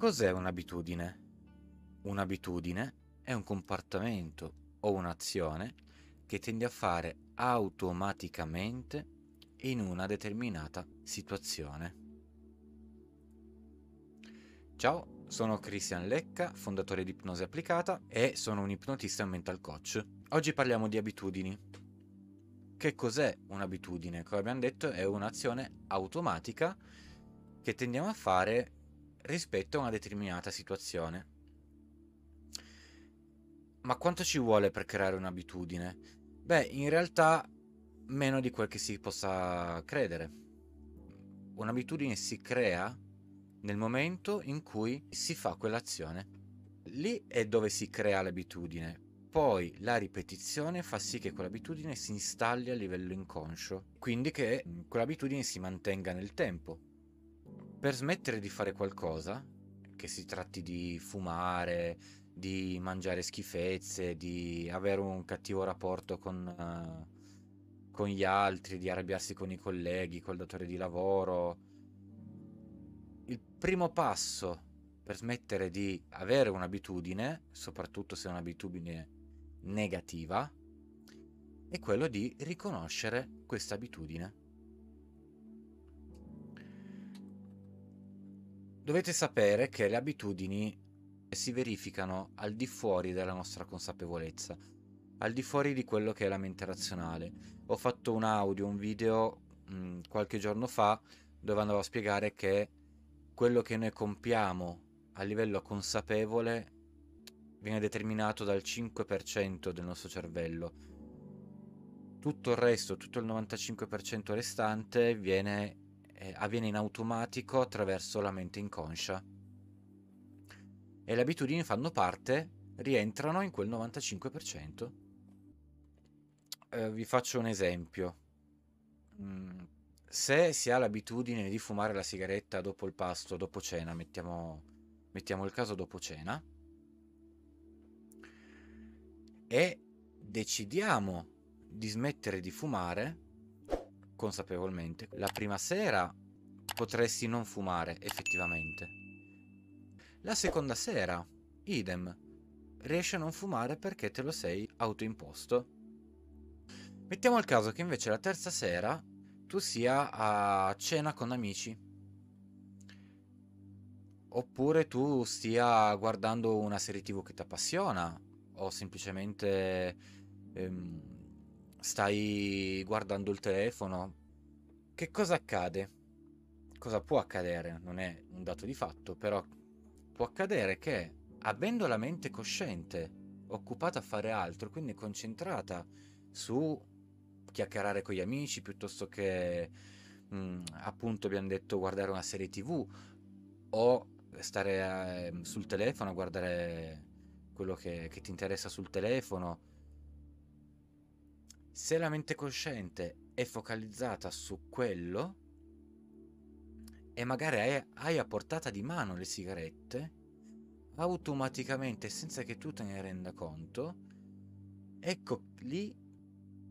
Cos'è un'abitudine? Un'abitudine è un comportamento o un'azione che tendi a fare automaticamente in una determinata situazione. Ciao, sono Christian Lecca, fondatore di Ipnosi Applicata e sono un ipnotista e mental coach. Oggi parliamo di abitudini. Che cos'è un'abitudine? Come abbiamo detto è un'azione automatica che tendiamo a fare rispetto a una determinata situazione. Ma quanto ci vuole per creare un'abitudine? Beh, in realtà meno di quel che si possa credere. Un'abitudine si crea nel momento in cui si fa quell'azione. Lì è dove si crea l'abitudine. Poi la ripetizione fa sì che quell'abitudine si installi a livello inconscio, quindi che quell'abitudine si mantenga nel tempo. Per smettere di fare qualcosa, che si tratti di fumare, di mangiare schifezze, di avere un cattivo rapporto con, uh, con gli altri, di arrabbiarsi con i colleghi, col datore di lavoro, il primo passo per smettere di avere un'abitudine, soprattutto se è un'abitudine negativa, è quello di riconoscere questa abitudine. Dovete sapere che le abitudini si verificano al di fuori della nostra consapevolezza, al di fuori di quello che è la mente razionale. Ho fatto un audio, un video mh, mm, qualche giorno fa dove andavo a spiegare che quello che noi compiamo a livello consapevole viene determinato dal 5% del nostro cervello. Tutto il resto, tutto il 95% restante viene eh, avviene in automatico attraverso la mente inconscia. E le abitudini fanno parte, rientrano in quel 95%. Eh, vi faccio un esempio. Mm, se si ha l'abitudine di fumare la sigaretta dopo il pasto, dopo cena, mettiamo, mettiamo il caso dopo cena, e decidiamo di smettere di fumare, consapevolmente. La prima sera potresti non fumare effettivamente. La seconda sera, idem, riesci a non fumare perché te lo sei autoimposto. Mettiamo il caso che invece la terza sera tu sia a cena con amici. Oppure tu stia guardando una serie tv che ti appassiona o semplicemente ehm, stai guardando il telefono, che cosa accade? Cosa può accadere? Non è un dato di fatto, però può accadere che avendo la mente cosciente, occupata a fare altro, quindi concentrata su chiacchierare con gli amici piuttosto che mh, mm, appunto abbiamo detto guardare una serie tv o stare eh, sul telefono a guardare quello che, che ti interessa sul telefono se la mente cosciente è focalizzata su quello e magari hai, a portata di mano le sigarette, automaticamente, senza che tu te ne renda conto, ecco lì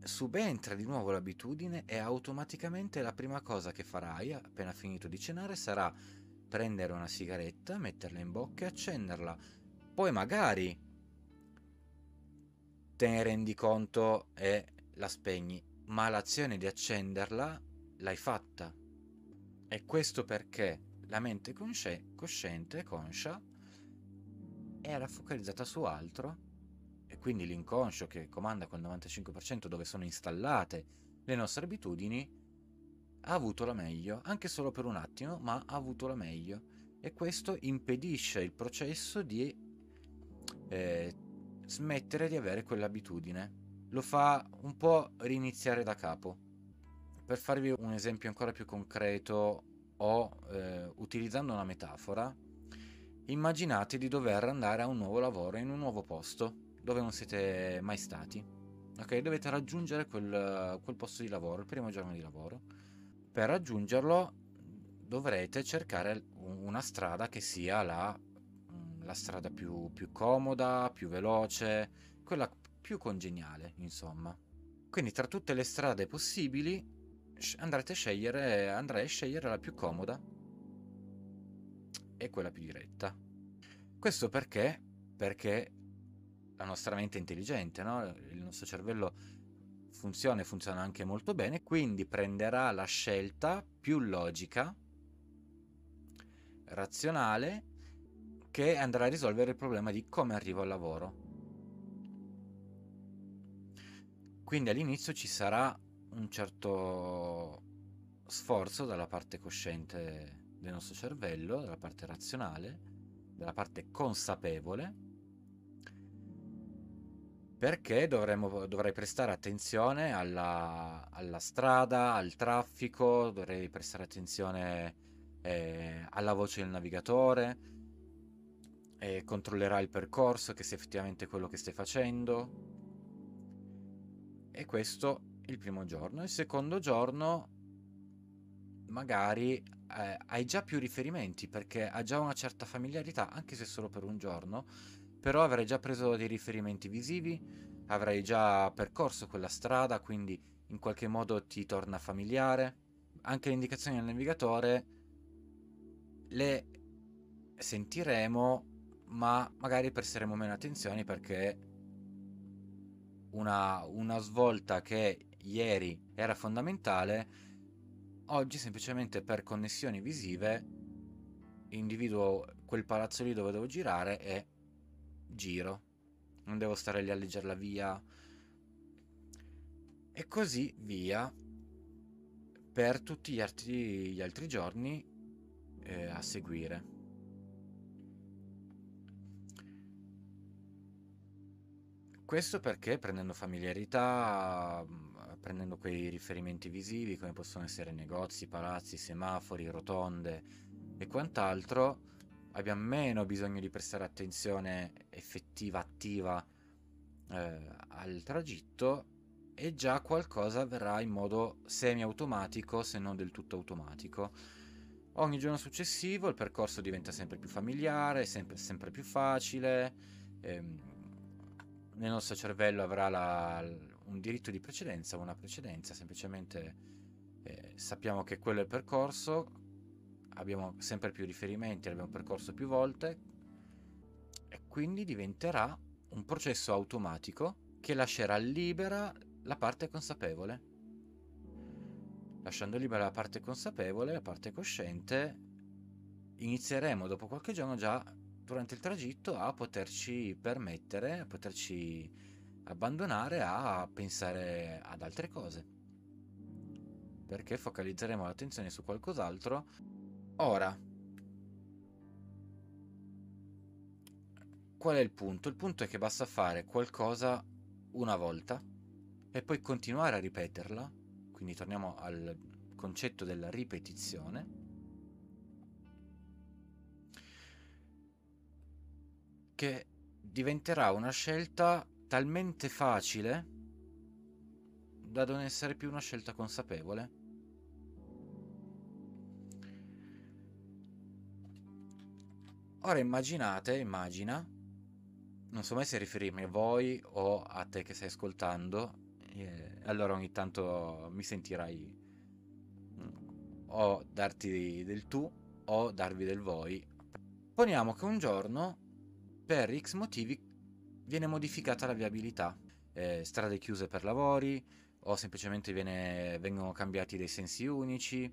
subentra di nuovo l'abitudine e automaticamente la prima cosa che farai appena finito di cenare sarà prendere una sigaretta, metterla in bocca e accenderla. Poi magari te ne rendi conto e la spegni, ma l'azione di accenderla l'hai fatta. E questo perché la mente consci- cosciente, conscia, era focalizzata su altro e quindi l'inconscio che comanda quel 95% dove sono installate le nostre abitudini ha avuto la meglio, anche solo per un attimo, ma ha avuto la meglio. E questo impedisce il processo di eh, smettere di avere quell'abitudine lo fa un po' riniziare da capo. Per farvi un esempio ancora più concreto o eh, utilizzando una metafora, immaginate di dover andare a un nuovo lavoro in un nuovo posto dove non siete mai stati. Ok, dovete raggiungere quel, quel posto di lavoro, il primo giorno di lavoro. Per raggiungerlo dovrete cercare una strada che sia la, la strada più, più comoda, più veloce, quella più congeniale, insomma. Quindi tra tutte le strade possibili andrete a scegliere, andrei a scegliere la più comoda. e quella più diretta. Questo perché? Perché la nostra mente è intelligente, no? il nostro cervello funziona e funziona anche molto bene, quindi prenderà la scelta più logica, razionale, che andrà a risolvere il problema di come arrivo al lavoro. Quindi all'inizio ci sarà un certo sforzo dalla parte cosciente del nostro cervello, dalla parte razionale, dalla parte consapevole, perché dovremmo, dovrei prestare attenzione alla, alla, strada, al traffico, dovrei prestare attenzione eh, alla voce del navigatore, eh, controllerà il percorso, che sia effettivamente quello che stai facendo. E questo il primo giorno. Il secondo giorno magari eh, hai già più riferimenti perché ha già una certa familiarità, anche se solo per un giorno però avrei già preso dei riferimenti visivi, avrei già percorso quella strada, quindi in qualche modo ti torna familiare. Anche le indicazioni del navigatore le sentiremo, ma magari presteremo meno attenzione perché una, una svolta che ieri era fondamentale, oggi semplicemente per connessioni visive individuo quel palazzo lì dove devo girare e giro. Non devo stare lì a leggere la via. E così via per tutti gli altri, gli altri giorni eh, a seguire. Questo perché prendendo familiarità, prendendo quei riferimenti visivi come possono essere negozi, palazzi, semafori, rotonde e quant'altro, abbiamo meno bisogno di prestare attenzione effettiva, attiva eh, al tragitto e già qualcosa avverrà in modo semi-automatico se non del tutto automatico. Ogni giorno successivo il percorso diventa sempre più familiare, sempre, sempre più facile, ehm, nel nostro cervello avrà la, un diritto di precedenza, una precedenza, semplicemente eh, sappiamo che quello è il percorso, abbiamo sempre più riferimenti, l'abbiamo percorso più volte e quindi diventerà un processo automatico che lascerà libera la parte consapevole. Lasciando libera la parte consapevole, la parte cosciente, inizieremo dopo qualche giorno già durante il tragitto a poterci permettere, a poterci abbandonare a pensare ad altre cose. Perché focalizzeremo l'attenzione su qualcos'altro Ora, qual è il punto? Il punto è che basta fare qualcosa una volta e poi continuare a ripeterla, quindi torniamo al concetto della ripetizione, che diventerà una scelta talmente facile da non essere più una scelta consapevole. Ora immaginate, immagina, non so mai se riferirmi a voi o a te che stai ascoltando, eh, allora ogni tanto mi sentirai mm, o darti del tu o darvi del voi. Poniamo che un giorno, per X motivi, viene modificata la viabilità, eh, strade chiuse per lavori o semplicemente viene, vengono cambiati dei sensi unici,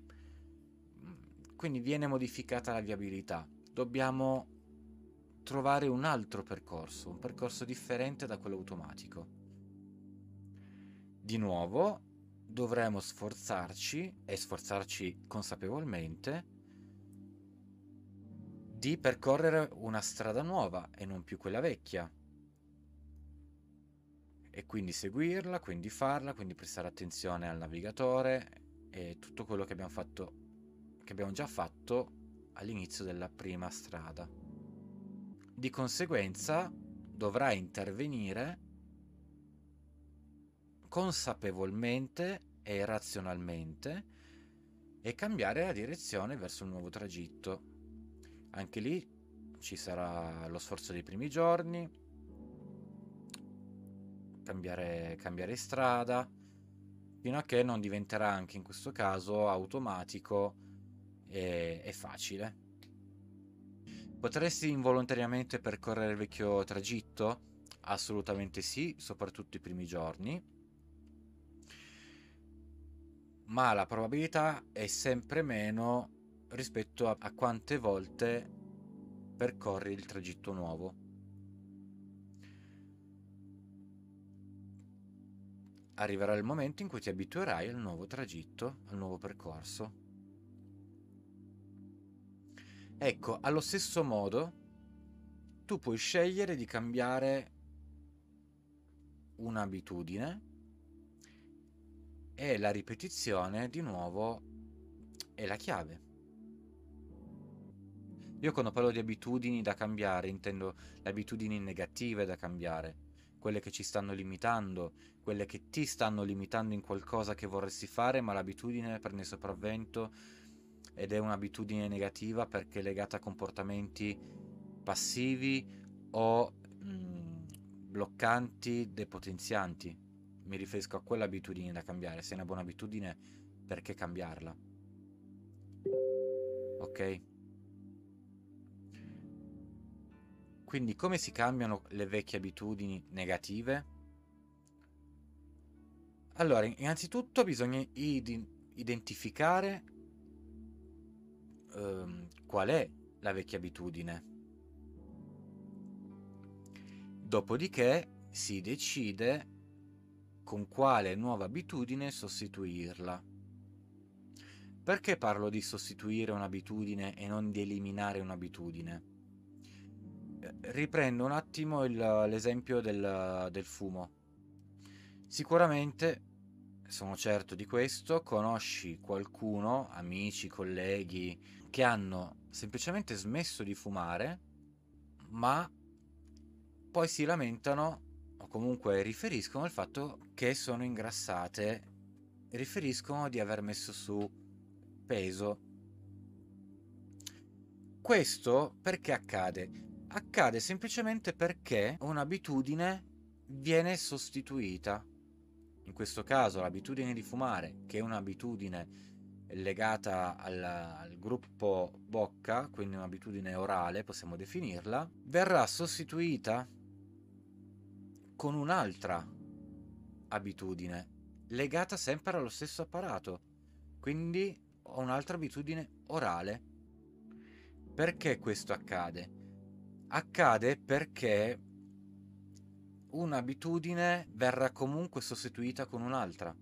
quindi viene modificata la viabilità. Dobbiamo trovare un altro percorso, un percorso differente da quello automatico. Di nuovo dovremo sforzarci, e sforzarci consapevolmente, di percorrere una strada nuova e non più quella vecchia. E quindi seguirla, quindi farla, quindi prestare attenzione al navigatore e tutto quello che abbiamo fatto, che abbiamo già fatto all'inizio della prima strada. Di conseguenza dovrà intervenire consapevolmente e razionalmente e cambiare la direzione verso un nuovo tragitto. Anche lì ci sarà lo sforzo dei primi giorni, cambiare, cambiare strada, fino a che non diventerà anche in questo caso automatico e, e facile. Potresti involontariamente percorrere il vecchio tragitto? Assolutamente sì, soprattutto i primi giorni. Ma la probabilità è sempre meno rispetto a, a quante volte percorri il tragitto nuovo. Arriverà il momento in cui ti abituerai al nuovo tragitto, al nuovo percorso. Ecco, allo stesso modo, tu puoi scegliere di cambiare un'abitudine e la ripetizione di nuovo è la chiave. Io quando parlo di abitudini da cambiare intendo le abitudini negative da cambiare, quelle che ci stanno limitando, quelle che ti stanno limitando in qualcosa che vorresti fare, ma l'abitudine prende sopravvento ed è un'abitudine negativa perché è legata a comportamenti passivi o mh, mm, bloccanti, depotenzianti. Mi riferisco a quell'abitudine da cambiare. Se è una buona abitudine, perché cambiarla? Ok? Quindi come si cambiano le vecchie abitudini negative? Allora, innanzitutto bisogna identificare ehm, qual è la vecchia abitudine. Dopodiché si decide con quale nuova abitudine sostituirla. Perché parlo di sostituire un'abitudine e non di eliminare un'abitudine? Riprendo un attimo il, l'esempio del, del fumo. Sicuramente sono certo di questo, conosci qualcuno, amici, colleghi, che hanno semplicemente smesso di fumare, ma poi si lamentano o comunque riferiscono al fatto che sono ingrassate, riferiscono di aver messo su peso. Questo perché accade? Accade semplicemente perché un'abitudine viene sostituita in questo caso l'abitudine di fumare, che è un'abitudine legata al, al, gruppo bocca, quindi un'abitudine orale, possiamo definirla, verrà sostituita con un'altra abitudine legata sempre allo stesso apparato, quindi un'altra abitudine orale. Perché questo accade? Accade perché un'abitudine verrà comunque sostituita con un'altra.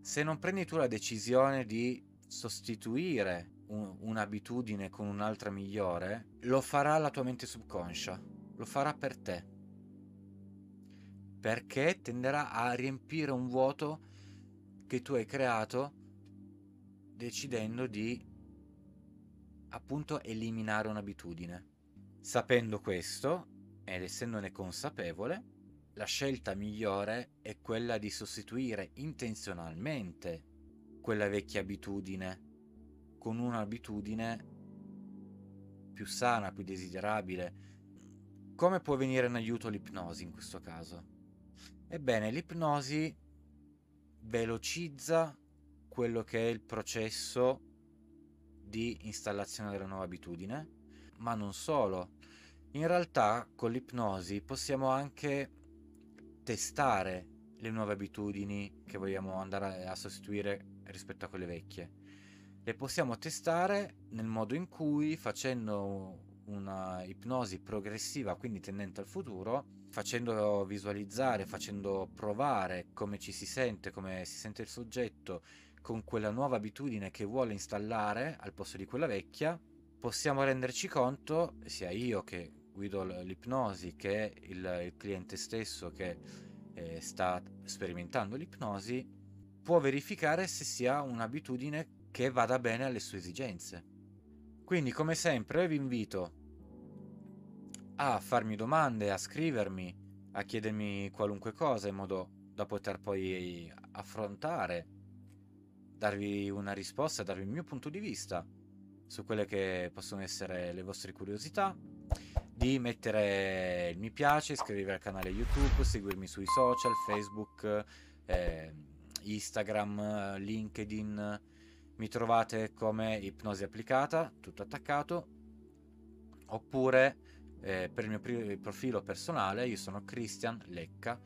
Se non prendi tu la decisione di sostituire un, un'abitudine con un'altra migliore, lo farà la tua mente subconscia, lo farà per te. Perché tenderà a riempire un vuoto che tu hai creato decidendo di appunto eliminare un'abitudine. Sapendo questo, ed essendone consapevole, la scelta migliore è quella di sostituire intenzionalmente quella vecchia abitudine con un'abitudine più sana, più desiderabile. Come può venire in aiuto l'ipnosi in questo caso? Ebbene, l'ipnosi velocizza quello che è il processo di installazione della nuova abitudine, ma non solo, in realtà con l'ipnosi possiamo anche testare le nuove abitudini che vogliamo andare a sostituire rispetto a quelle vecchie. Le possiamo testare nel modo in cui facendo una ipnosi progressiva, quindi tendente al futuro, facendo visualizzare, facendo provare come ci si sente, come si sente il soggetto con quella nuova abitudine che vuole installare al posto di quella vecchia, possiamo renderci conto, sia io che guido l'ipnosi che il, il cliente stesso che eh, sta sperimentando l'ipnosi può verificare se sia un'abitudine che vada bene alle sue esigenze. Quindi come sempre vi invito a farmi domande, a scrivermi, a chiedermi qualunque cosa in modo da poter poi affrontare, darvi una risposta, darvi il mio punto di vista su quelle che possono essere le vostre curiosità di mettere il mi piace, iscrivervi al canale YouTube, seguirmi sui social, Facebook, eh, Instagram, LinkedIn. Mi trovate come Ipnosi Applicata, tutto attaccato. oppure eh, per il mio profilo personale io sono Christian Lecca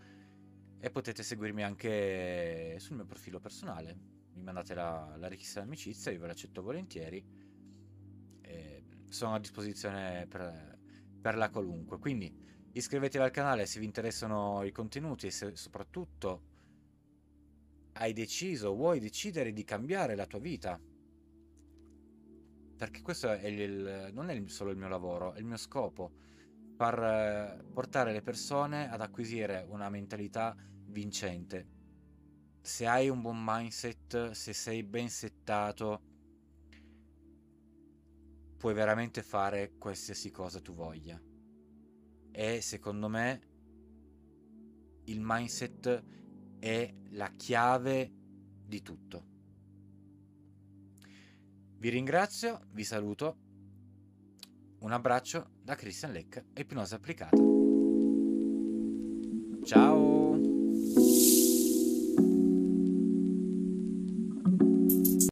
e potete seguirmi anche sul mio profilo personale mi mandate la, la richiesta di amicizia io ve l'accetto volentieri sono a disposizione per, per la qualunque quindi iscrivetevi al canale se vi interessano i contenuti e se soprattutto hai deciso, vuoi decidere di cambiare la tua vita. Perché questo è il, non è solo il mio lavoro, è il mio scopo. Far portare le persone ad acquisire una mentalità vincente. Se hai un buon mindset, se sei ben settato, puoi veramente fare qualsiasi cosa tu voglia. E secondo me il mindset è la chiave di tutto. Vi ringrazio, vi saluto. Un abbraccio da Christian Leck, ipnosi applicata. Ciao!